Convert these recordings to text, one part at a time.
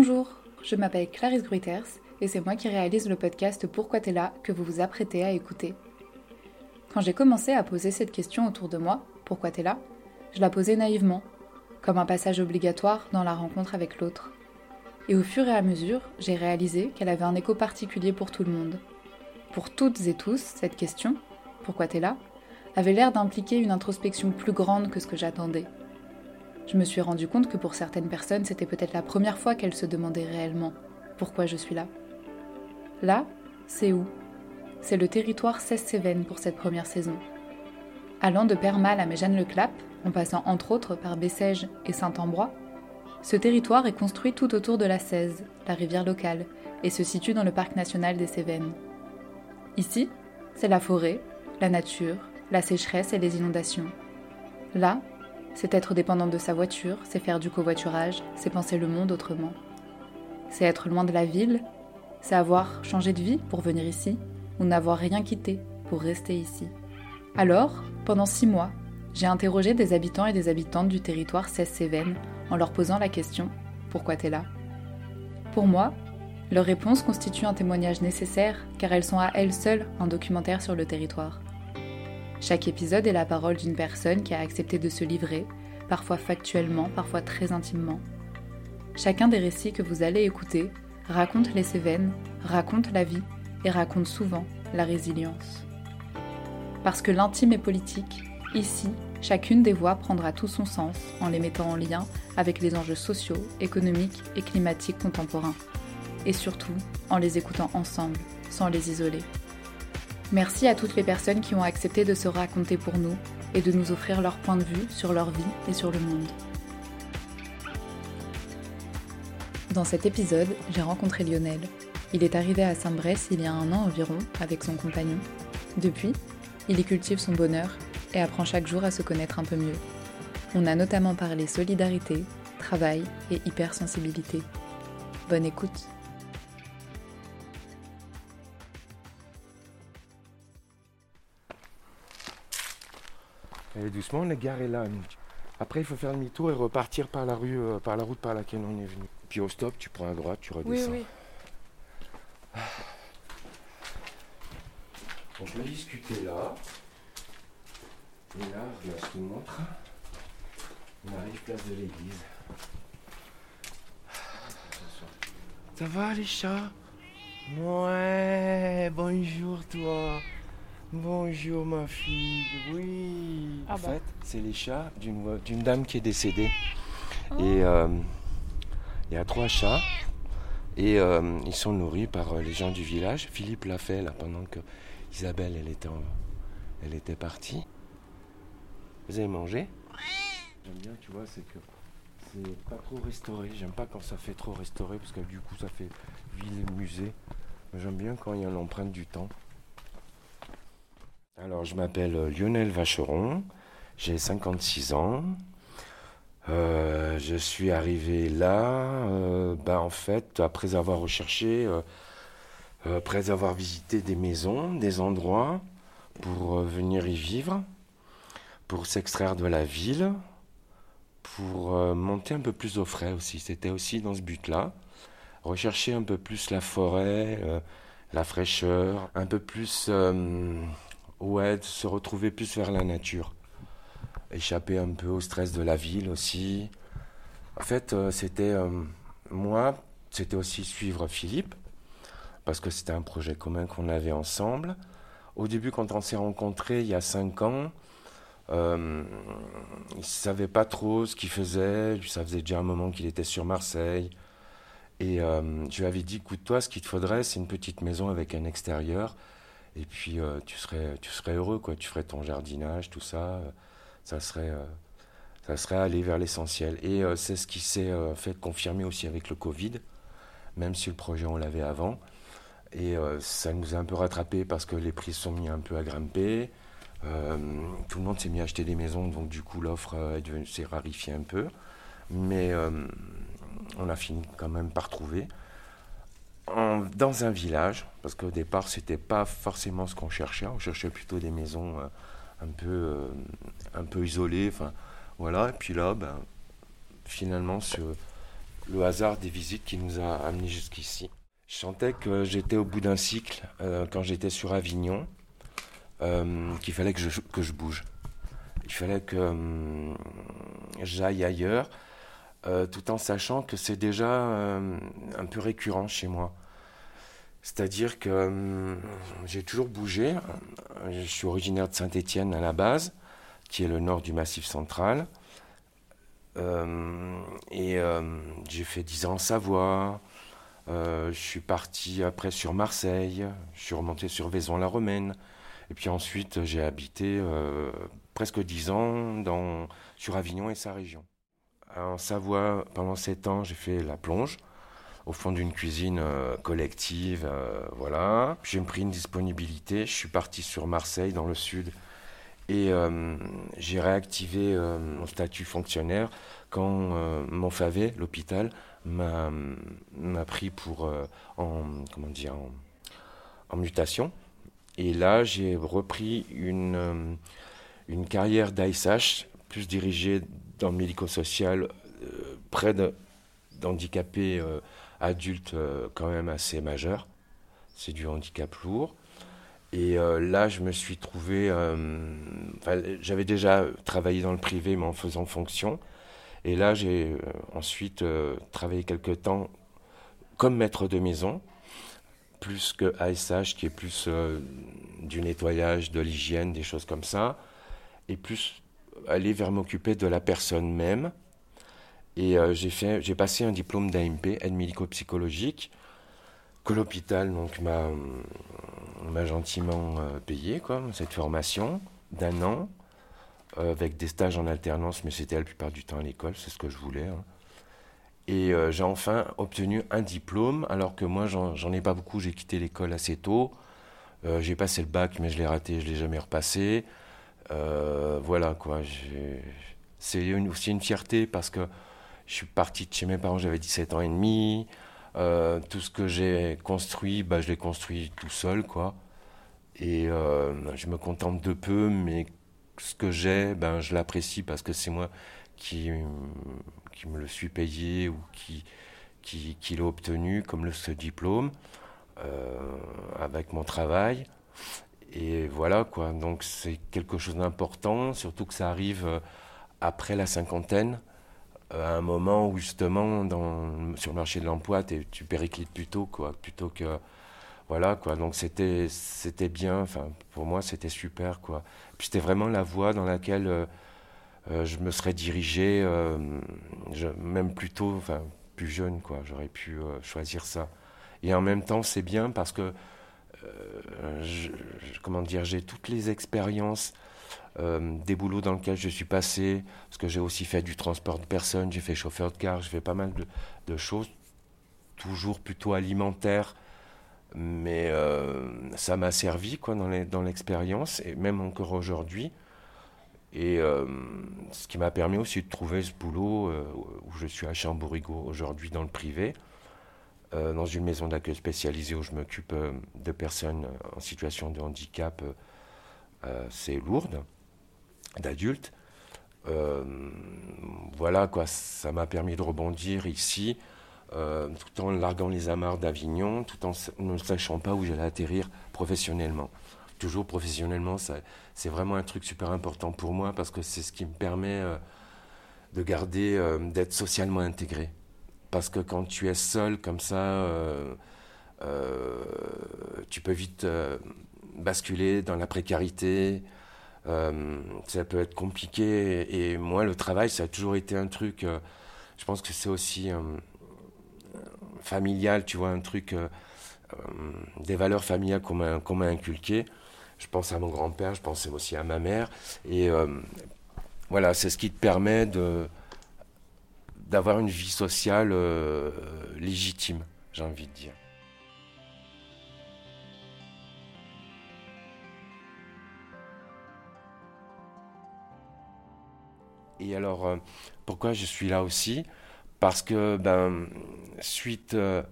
Bonjour, je m'appelle Clarisse Gruiters et c'est moi qui réalise le podcast Pourquoi t'es là que vous vous apprêtez à écouter. Quand j'ai commencé à poser cette question autour de moi, Pourquoi t'es là je la posais naïvement, comme un passage obligatoire dans la rencontre avec l'autre. Et au fur et à mesure, j'ai réalisé qu'elle avait un écho particulier pour tout le monde. Pour toutes et tous, cette question, Pourquoi t'es là avait l'air d'impliquer une introspection plus grande que ce que j'attendais. Je me suis rendu compte que pour certaines personnes, c'était peut-être la première fois qu'elles se demandaient réellement pourquoi je suis là. Là, c'est où? C'est le territoire 16 Cévennes pour cette première saison. Allant de Permal à Méjeanne-le-Clap, en passant entre autres par Bessèges et Saint-Ambrois, ce territoire est construit tout autour de la Cèze, la rivière locale, et se situe dans le parc national des Cévennes. Ici, c'est la forêt, la nature, la sécheresse et les inondations. Là, c'est être dépendant de sa voiture, c'est faire du covoiturage, c'est penser le monde autrement. C'est être loin de la ville, c'est avoir changé de vie pour venir ici, ou n'avoir rien quitté pour rester ici. Alors, pendant six mois, j'ai interrogé des habitants et des habitantes du territoire 16 Cévennes en leur posant la question Pourquoi t'es là? Pour moi, leurs réponses constituent un témoignage nécessaire car elles sont à elles seules un documentaire sur le territoire. Chaque épisode est la parole d'une personne qui a accepté de se livrer, parfois factuellement, parfois très intimement. Chacun des récits que vous allez écouter raconte les Cévennes, raconte la vie et raconte souvent la résilience. Parce que l'intime est politique, ici, chacune des voix prendra tout son sens en les mettant en lien avec les enjeux sociaux, économiques et climatiques contemporains. Et surtout, en les écoutant ensemble, sans les isoler. Merci à toutes les personnes qui ont accepté de se raconter pour nous et de nous offrir leur point de vue sur leur vie et sur le monde. Dans cet épisode, j'ai rencontré Lionel. Il est arrivé à Saint-Bresse il y a un an environ avec son compagnon. Depuis, il y cultive son bonheur et apprend chaque jour à se connaître un peu mieux. On a notamment parlé solidarité, travail et hypersensibilité. Bonne écoute Allez doucement, la gare est là. Après, il faut faire demi-tour et repartir par la rue, euh, par la route par laquelle on est venu. Puis au stop, tu prends à droite, tu redescends. Oui, oui. On peut discuter là. Et là, regarde, je te montre. On arrive place de l'église. Ça va les chats? Ouais, bonjour toi. Bonjour ma fille, oui. Ah en bah. fait, c'est les chats d'une d'une dame qui est décédée. Oh. Et euh, il y a trois chats. Et euh, ils sont nourris par euh, les gens du village. Philippe l'a fait là pendant que Isabelle elle était, en- elle était partie. Vous avez mangé? J'aime bien, tu vois, c'est que c'est pas trop restauré. J'aime pas quand ça fait trop restauré parce que du coup ça fait ville et musée. Mais J'aime bien quand il y a l'empreinte du temps. Alors, je m'appelle euh, Lionel Vacheron, j'ai 56 ans. Euh, je suis arrivé là, euh, ben, en fait, après avoir recherché, après avoir visité des maisons, des endroits pour venir y vivre, pour s'extraire de la ville, pour monter un peu plus au frais aussi. C'était aussi dans ce but-là. Rechercher un peu plus la forêt, la fraîcheur, un peu plus ouais, se retrouver plus vers la nature. Échapper un peu au stress de la ville aussi. En fait, euh, c'était euh, moi, c'était aussi suivre Philippe, parce que c'était un projet commun qu'on avait ensemble. Au début, quand on s'est rencontrés il y a cinq ans, euh, il ne savait pas trop ce qu'il faisait. Ça faisait déjà un moment qu'il était sur Marseille. Et je lui avais dit, écoute, toi, ce qu'il te faudrait, c'est une petite maison avec un extérieur. Et puis, euh, tu, serais, tu serais heureux, quoi. Tu ferais ton jardinage, tout ça. euh, Ça serait, euh, ça serait aller vers l'essentiel. Et c'est ce qui s'est fait confirmer aussi avec le Covid, même si le projet, on l'avait avant. Et ça nous a un peu rattrapé parce que les prix sont mis un peu à grimper. Tout le monde s'est mis à acheter des maisons, donc du coup, l'offre s'est rarifiée un peu. Mais on a fini quand même par trouver. Dans un village, parce qu'au départ, c'était pas forcément ce qu'on cherchait. On cherchait plutôt des maisons euh, un peu, euh, un peu isolées. Enfin, voilà. Et puis là, ben, finalement, ce, le hasard des visites qui nous a amenés jusqu'ici. Je sentais que j'étais au bout d'un cycle euh, quand j'étais sur Avignon, qu'il fallait que je, que je bouge. Il fallait que j'aille ailleurs, tout en sachant que c'est déjà un peu récurrent chez moi. C'est-à-dire que hum, j'ai toujours bougé. Je suis originaire de Saint-Étienne à la base, qui est le nord du Massif central. Euh, et euh, j'ai fait 10 ans en Savoie. Euh, je suis parti après sur Marseille. Je suis remonté sur Vaison-la-Romaine. Et puis ensuite, j'ai habité presque 10 ans sur Avignon et sa région. En Savoie, pendant 7 ans, j'ai fait la plonge au fond d'une cuisine collective, voilà. J'ai pris une disponibilité, je suis parti sur Marseille, dans le sud, et euh, j'ai réactivé euh, mon statut fonctionnaire quand euh, mon FAV, l'hôpital, m'a pris pour en comment dire en, mutation. Et là, j'ai repris une, une carrière d'ASH, plus dirigée dans le médico-social, près d'handicapés adultes quand même assez majeurs. C'est du handicap lourd. Et euh, là, je me suis trouvé. Euh, j'avais déjà travaillé dans le privé, mais en faisant fonction. Et là, j'ai euh, ensuite travaillé quelque temps comme maître de maison, plus que ASH, qui est plus du nettoyage, de l'hygiène, des choses comme ça, et plus aller vers m'occuper de la personne même. Et j'ai fait, j'ai passé un diplôme d'AMP, aide médico-psychologique, que l'hôpital donc m'a gentiment euh, payé quoi, cette formation d'un an, euh, avec des stages en alternance, mais c'était la plupart du temps à l'école, c'est ce que je voulais. Hein. Et euh, j'ai enfin obtenu un diplôme, alors que moi, j'en ai pas beaucoup, j'ai quitté l'école assez tôt. j'ai passé le bac, mais je l'ai raté, je l'ai jamais repassé. voilà, quoi. C'est aussi une fierté parce que je suis parti de chez mes parents, j'avais 17 ans et demi. Euh, tout ce que j'ai construit, bah, je l'ai construit tout seul, quoi. Et euh, je me contente de peu, mais ce que j'ai, ben, je l'apprécie parce que c'est moi qui, qui me le suis payé ou qui, qui, qui l'ai obtenu, comme ce diplôme, euh, avec mon travail. Et voilà, quoi. Donc c'est quelque chose d'important, surtout que ça arrive après la cinquantaine à un moment où justement dans, sur le marché de l'emploi tu périclites plutôt quoi plutôt que voilà quoi. Donc c'était c'était bien enfin pour moi c'était super quoi. Puis c'était vraiment la voie dans laquelle euh, euh, je me serais dirigé euh, même plutôt enfin plus jeune quoi. J'aurais pu choisir ça. Et en même temps c'est bien parce que comment dire j'ai toutes les expériences euh, des boulots dans lesquels je suis passé, parce que j'ai aussi fait du transport de personnes, j'ai fait chauffeur de car, j'ai fait pas mal de, choses, toujours plutôt alimentaires, mais euh, ça m'a servi quoi, dans l'expérience, et même encore aujourd'hui. Et euh, ce qui m'a permis aussi de trouver ce boulot où je suis à Chamborigo aujourd'hui dans le privé, dans une maison d'accueil spécialisée où je m'occupe de personnes en situation de handicap, c'est lourde d'adultes. Euh, voilà quoi, ça m'a permis de rebondir ici, euh, tout en larguant les amarres d'Avignon, tout en ne sachant pas où j'allais atterrir professionnellement. Toujours professionnellement, c'est vraiment un truc super important pour moi parce que c'est ce qui me permet euh, de garder, d'être socialement intégré. Parce que quand tu es seul comme ça, tu peux vite basculer dans la précarité, euh, ça peut être compliqué. Et, moi, le travail, ça a toujours été un truc. Euh, je pense que c'est aussi euh, familial, tu vois, un truc. des valeurs familiales qu'on m'a inculquées. Je pense à mon grand-père, je pense aussi à ma mère. Et voilà, c'est ce qui te permet de d'avoir une vie sociale légitime, j'ai envie de dire. Et alors, euh, pourquoi je suis là aussi? Parce que, ben, suite euh,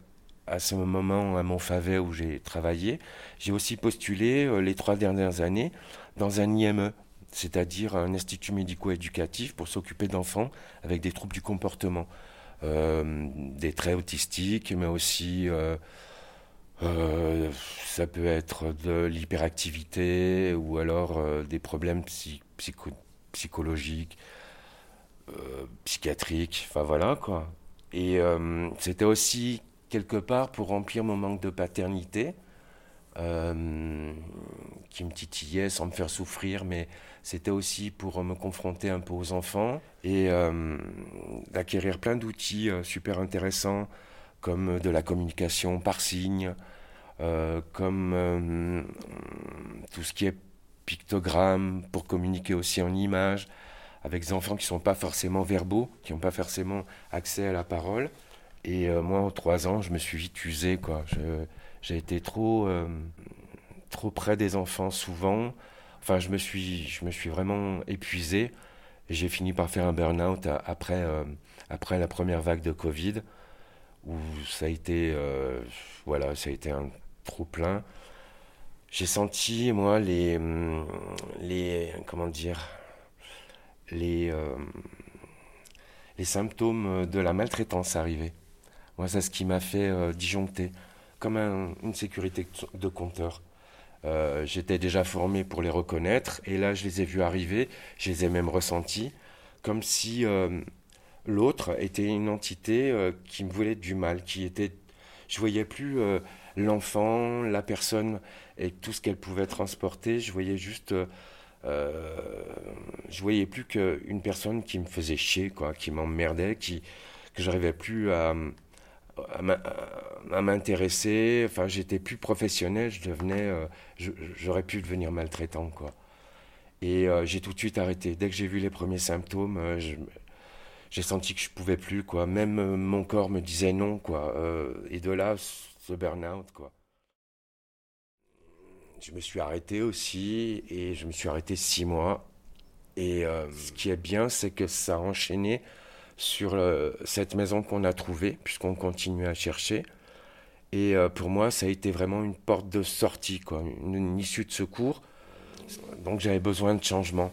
à ce moment, à Montfavet où j'ai travaillé, j'ai aussi postulé euh, les trois dernières années dans un IME, c'est-à-dire un institut médico-éducatif pour s'occuper d'enfants avec des troubles du comportement. des traits autistiques, mais aussi ça peut être de l'hyperactivité ou alors des problèmes psychologiques, psychiatriques, enfin voilà quoi. Et c'était aussi quelque part pour remplir mon manque de paternité, euh, qui me titillait sans me faire souffrir, mais c'était aussi pour me confronter un peu aux enfants et euh, d'acquérir plein d'outils euh, super intéressants, comme de la communication par signe, comme tout ce qui est pictogramme pour communiquer aussi en images avec des enfants qui ne sont pas forcément verbaux, qui n'ont pas forcément accès à la parole. Et euh, moi, en trois ans, je me suis vite usé. J'ai été trop, euh, trop près des enfants souvent. Enfin, je me suis, je me suis vraiment épuisé. J'ai fini par faire un burn-out après, euh, après la première vague de Covid, où ça a été, voilà, ça a été un trop plein. J'ai senti, moi, les, les, comment dire, les, les symptômes de la maltraitance arriver. Moi, c'est ce qui m'a fait euh, disjoncter, comme une sécurité de compteur. Euh, j'étais déjà formé pour les reconnaître, et là, je les ai vus arriver, je les ai même ressentis, comme si euh, l'autre était une entité qui me voulait du mal, qui était... Je voyais plus l'enfant, la personne et tout ce qu'elle pouvait transporter, je voyais juste... je voyais plus qu'une personne qui me faisait chier, quoi, qui m'emmerdait, qui, que j'arrivais plus à, m'intéresser. Enfin, j'étais plus professionnel, je devenais, euh, j'aurais pu devenir maltraitant, quoi. Et euh, j'ai tout de suite arrêté. Dès que j'ai vu les premiers symptômes, euh, j'ai senti que je pouvais plus, quoi. Même mon corps me disait non, quoi. et de là, ce burn-out, quoi. Je me suis arrêté aussi, et je me suis arrêté six mois. Et ce qui est bien, c'est que ça a enchaîné sur euh, cette maison qu'on a trouvée, puisqu'on continue à chercher. Et euh, pour moi, ça a été vraiment une porte de sortie, quoi, une, issue de secours. Donc j'avais besoin de changement.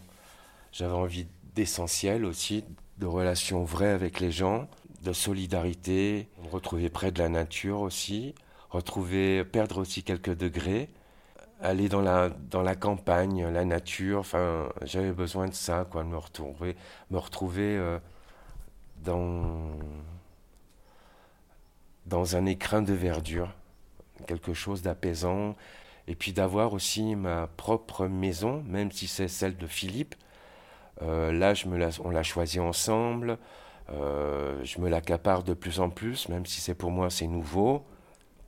J'avais envie d'essentiel aussi, de relations vraies avec les gens, de solidarité, me retrouver près de la nature aussi, retrouver, perdre aussi quelques degrés, aller dans la, dans la campagne, la nature, enfin, j'avais besoin de ça, quoi, de me retrouver, me retrouver euh, dans, dans un écrin de verdure, quelque chose d'apaisant, et puis d'avoir aussi ma propre maison, même si c'est celle de Philippe. Euh, là, je me on l'a choisi ensemble, euh, je me l'accapare de plus en plus, même si c'est pour moi c'est nouveau.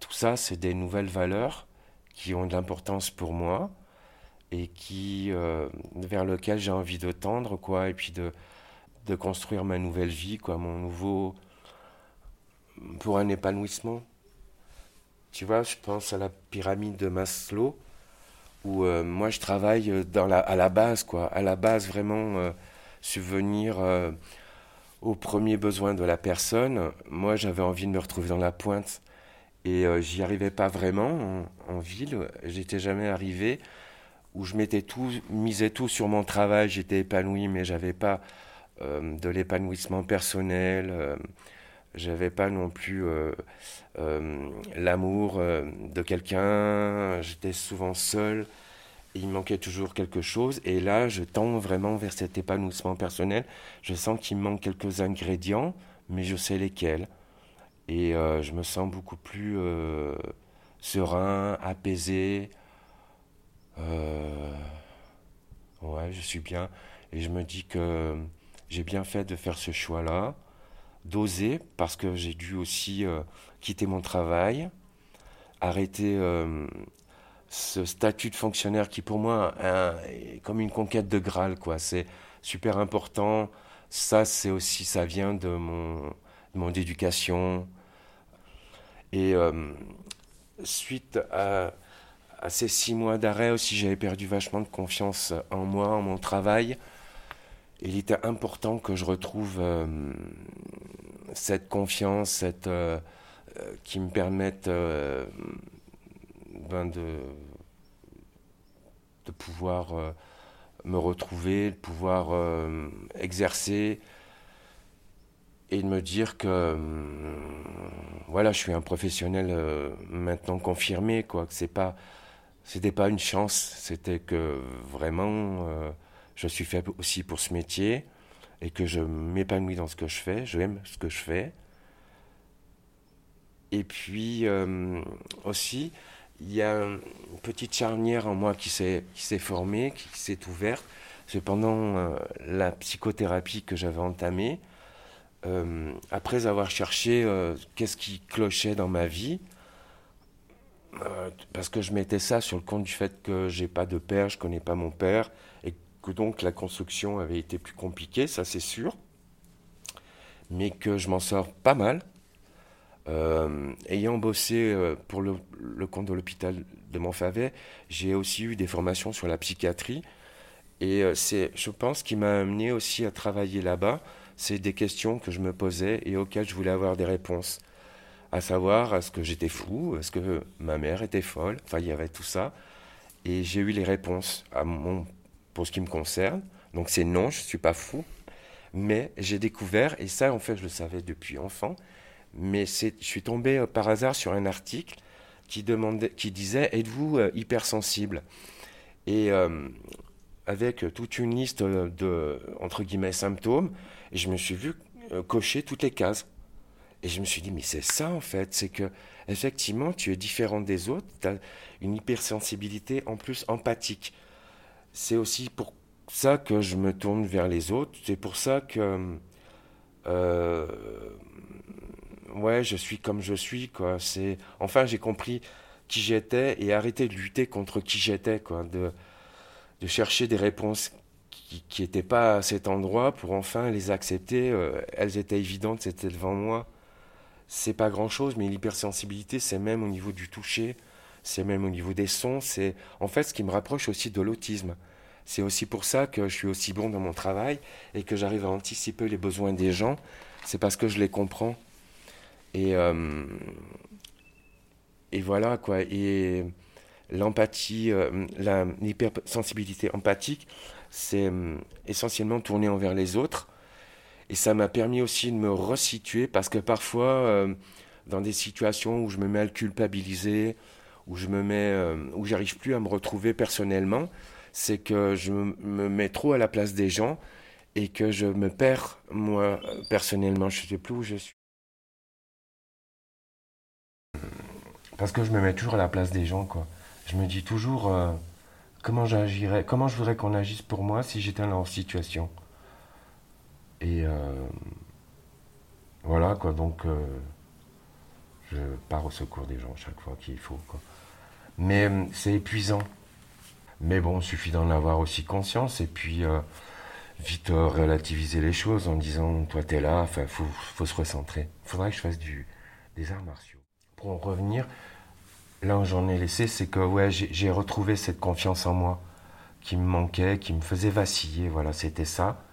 Tout ça, c'est des nouvelles valeurs qui ont de l'importance pour moi et qui euh, vers lesquelles j'ai envie de tendre, quoi, et puis de, de construire ma nouvelle vie, quoi, mon nouveau. pour un épanouissement. Tu vois, je pense à la pyramide de Maslow, où euh, moi je travaille à la base, quoi, à la base vraiment euh, subvenir euh, aux premiers besoins de la personne. Moi j'avais envie de me retrouver dans la pointe et j'y arrivais pas vraiment en, en ville, j'étais jamais arrivé où je mettais tout, misais tout sur mon travail, j'étais épanoui, mais j'avais pas euh, de l'épanouissement personnel. Euh, j'avais pas non plus euh, l'amour de quelqu'un. J'étais souvent seul. Il manquait toujours quelque chose. Et là, je tends vraiment vers cet épanouissement personnel. Je sens qu'il me manque quelques ingrédients, mais je sais lesquels. Et je me sens beaucoup plus serein, apaisé. ouais, je suis bien. Et je me dis que j'ai bien fait de faire ce choix-là, d'oser, parce que j'ai dû aussi euh, quitter mon travail, arrêter euh, ce statut de fonctionnaire qui pour moi est comme une conquête de Graal, quoi. C'est super important. Ça, c'est aussi, ça vient de mon, mon éducation. Et euh, suite à, ces six mois d'arrêt aussi, j'avais perdu vachement de confiance en moi, en mon travail il était important que je retrouve euh, cette confiance, cette, euh, qui me permette ben de, de pouvoir me retrouver, de pouvoir exercer et de me dire que hum, voilà, je suis un professionnel euh, maintenant confirmé, quoi. Que c'est pas, c'était pas une chance, c'était que vraiment, euh, je suis fait aussi pour ce métier et que je m'épanouis dans ce que je fais, je aime ce que je fais. Et puis hum, aussi, il y a une petite charnière en moi qui s'est formée, qui s'est ouverte. C'est pendant euh, la psychothérapie que j'avais entamée euh, après avoir cherché euh, qu'est-ce qui clochait dans ma vie, euh, parce que je mettais ça sur le compte du fait que j'ai pas de père, je connais pas mon père, et que donc la construction avait été plus compliquée, ça c'est sûr, mais que je m'en sors pas mal. ayant bossé pour le, le, compte de l'hôpital de Montfavet, j'ai aussi eu des formations sur la psychiatrie, et c'est, je pense, qui m'a amené aussi à travailler là-bas c'est des questions que je me posais et auxquelles je voulais avoir des réponses. À savoir, est-ce que j'étais fou? Est-ce que ma mère était folle? Enfin, il y avait tout ça. Et j'ai eu les réponses à mon, pour ce qui me concerne. Donc c'est non, je ne suis pas fou. Mais j'ai découvert, et ça en fait je le savais depuis enfant, mais je suis tombé euh, par hasard sur un article qui, demandait, qui disait Êtes-vous euh, hypersensible? Et euh, avec toute une liste de, entre guillemets, symptômes, et je me suis vu euh, cocher toutes les cases. Et je me suis dit, mais c'est ça en fait, c'est que effectivement, tu es différent des autres, tu as une hypersensibilité en plus empathique. C'est aussi pour ça que je me tourne vers les autres, c'est pour ça que. Euh, ouais, je suis comme je suis, quoi. C'est, enfin, j'ai compris qui j'étais et arrêté de lutter contre qui j'étais, quoi. De, de chercher des réponses qui n'étaient pas à cet endroit pour enfin les accepter. Euh, elles étaient évidentes, c'était devant moi. C'est pas grand chose, mais l'hypersensibilité, c'est même au niveau du toucher, c'est même au niveau des sons. C'est en fait ce qui me rapproche aussi de l'autisme. C'est aussi pour ça que je suis aussi bon dans mon travail et que j'arrive à anticiper les besoins des gens. C'est parce que je les comprends. Et, euh, et voilà quoi. L'empathie, euh, l'hypersensibilité empathique, c'est hum, essentiellement tourné envers les autres. Et ça m'a permis aussi de me resituer parce que parfois, euh, dans des situations où je me mets à culpabiliser, où je me mets, euh, où j'arrive plus à me retrouver personnellement, c'est que je me mets trop à la place des gens et que je me perds moi personnellement. Je ne sais plus où je suis. Parce que je me mets toujours à la place des gens, quoi. Je me dis toujours. Euh, comment j'agirais, comment je voudrais qu'on agisse pour moi si j'étais dans leur situation. Et euh, voilà quoi, donc euh, je pars au secours des gens chaque fois qu'il faut. Mais c'est épuisant. Mais bon, il suffit d'en avoir aussi conscience et puis vite relativiser les choses en disant toi t'es là, enfin faut, se recentrer. Il faudrait que je fasse des arts martiaux. Pour en revenir, là où j'en ai laissé, c'est que ouais, j'ai retrouvé cette confiance en moi qui me manquait, qui me faisait vaciller. Voilà, c'était ça.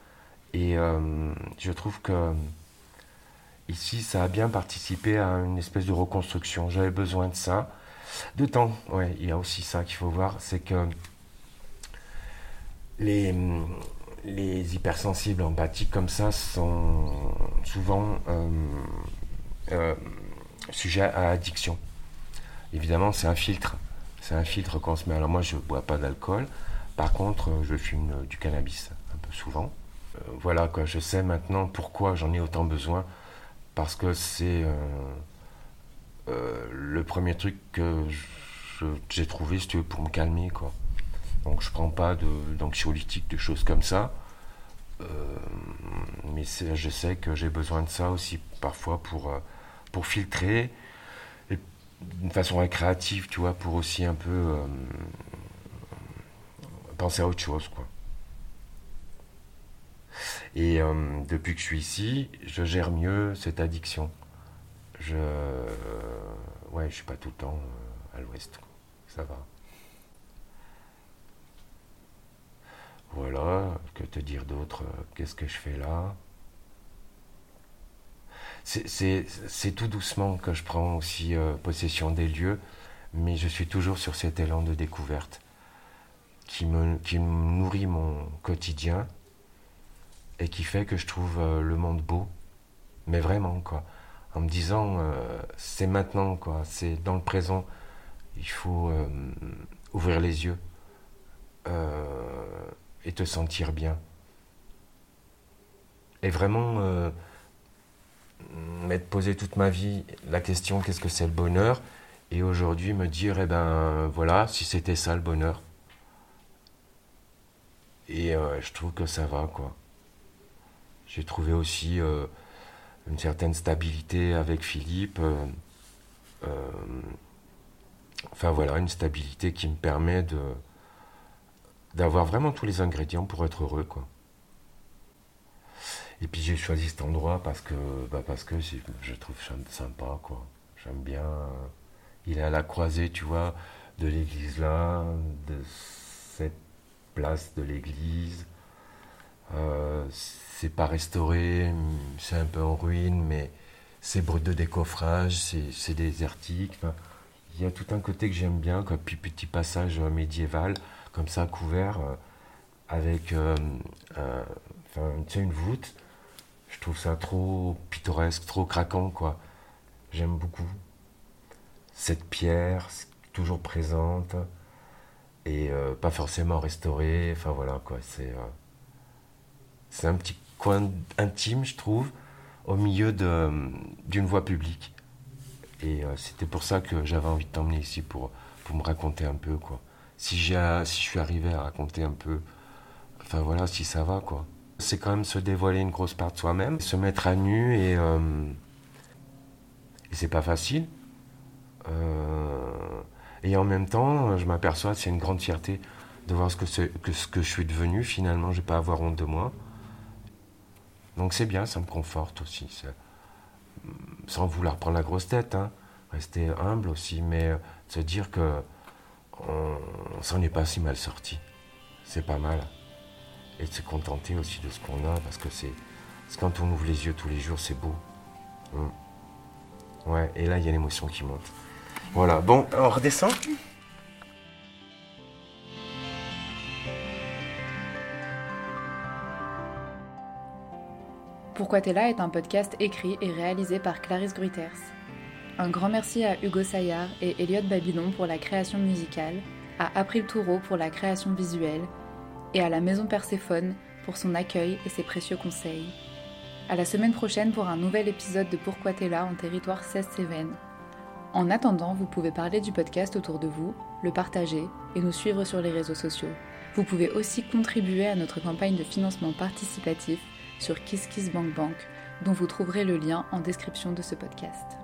Et euh, je trouve que ici, ça a bien participé à une espèce de reconstruction. J'avais besoin de ça. De temps, ouais, il y a aussi ça qu'il faut voir, c'est que les, les hypersensibles empathiques comme ça sont souvent euh, euh, sujets à addiction. Évidemment, c'est un filtre. C'est un filtre qu'on se met. Alors moi, je ne bois pas d'alcool. Par contre, euh, je fume euh, du cannabis un peu souvent. Euh, voilà quoi, je sais maintenant pourquoi j'en ai autant besoin. Parce que c'est le premier truc que j'ai trouvé, si tu veux, pour me calmer quoi. Donc je prends pas d'anxiolytiques, de, de, choses comme ça. mais je sais que j'ai besoin de ça aussi parfois pour, pour filtrer d'une façon récréative, tu vois, pour aussi un peu euh, penser à autre chose, quoi. Et euh, depuis que je suis ici, je gère mieux cette addiction. Je, ouais, je suis pas tout le temps euh, à l'ouest, ça va. Voilà, que te dire d'autre Qu'est-ce que je fais là? C'est tout doucement que je prends aussi euh, possession des lieux, mais je suis toujours sur cet élan de découverte qui me, qui nourrit mon quotidien et qui fait que je trouve euh, le monde beau Mais vraiment, quoi. En me disant, euh, c'est maintenant, quoi. C'est dans le présent. Il faut ouvrir les yeux et te sentir bien. Et vraiment m'être posé toute ma vie la question qu'est-ce que c'est le bonheur? Et aujourd'hui me dire eh ben voilà si c'était ça le bonheur. Et euh, je trouve que ça va quoi. J'ai trouvé aussi euh, une certaine stabilité avec Philippe euh, enfin voilà une stabilité qui me permet de d'avoir vraiment tous les ingrédients pour être heureux quoi et puis j'ai choisi cet endroit parce que, bah parce que je trouve sympa, quoi. J'aime bien. Euh, il est à la croisée, tu vois, de l'église là, de cette place de l'église. Euh, c'est pas restauré, c'est un peu en ruine, mais c'est brut de décoffrage, c'est désertique. il y a tout un côté que j'aime bien, comme puis petit passage médiéval, comme ça, couvert, euh, avec une voûte je trouve ça trop pittoresque, trop craquant, quoi. J'aime beaucoup. Cette pierre, toujours présente, et euh, pas forcément restaurée, enfin voilà, quoi. C'est euh, c'est un petit coin intime, je trouve, au milieu d'une voie publique. Et euh, c'était pour ça que j'avais envie de t'emmener ici, pour, pour me raconter un peu, quoi. Si, si je suis arrivé à raconter un peu, enfin voilà, si ça va, quoi c'est quand même se dévoiler une grosse part de soi-même, se mettre à nu et, euh, et c'est pas facile. Euh, et en même temps, je m'aperçois, c'est une grande fierté de voir ce que, ce que je suis devenu. Finalement, je vais pas avoir honte de moi. Donc c'est bien, ça me conforte aussi. Sans vouloir prendre la grosse tête, hein. rester humble aussi, mais se dire que on, on s'en est pas si mal sorti. C'est pas mal et de se contenter aussi de ce qu'on a parce que c'est quand on ouvre les yeux tous les jours, c'est beau. Hum. Ouais, et là il y a l'émotion qui monte. Voilà, bon, on redescend Pourquoi t'es là est un podcast écrit et réalisé par Clarisse Gruyters. Un grand merci à Hugo Saillard et Elliot Babylon pour la création musicale, à April Toureau pour la création visuelle et à la Maison Perséphone pour son accueil et ses précieux conseils. À la semaine prochaine pour un nouvel épisode de Pourquoi t'es là en territoire 16 Cévennes. En attendant, vous pouvez parler du podcast autour de vous, le partager et nous suivre sur les réseaux sociaux. Vous pouvez aussi contribuer à notre campagne de financement participatif sur KissKissBankBank, dont vous trouverez le lien en description de ce podcast.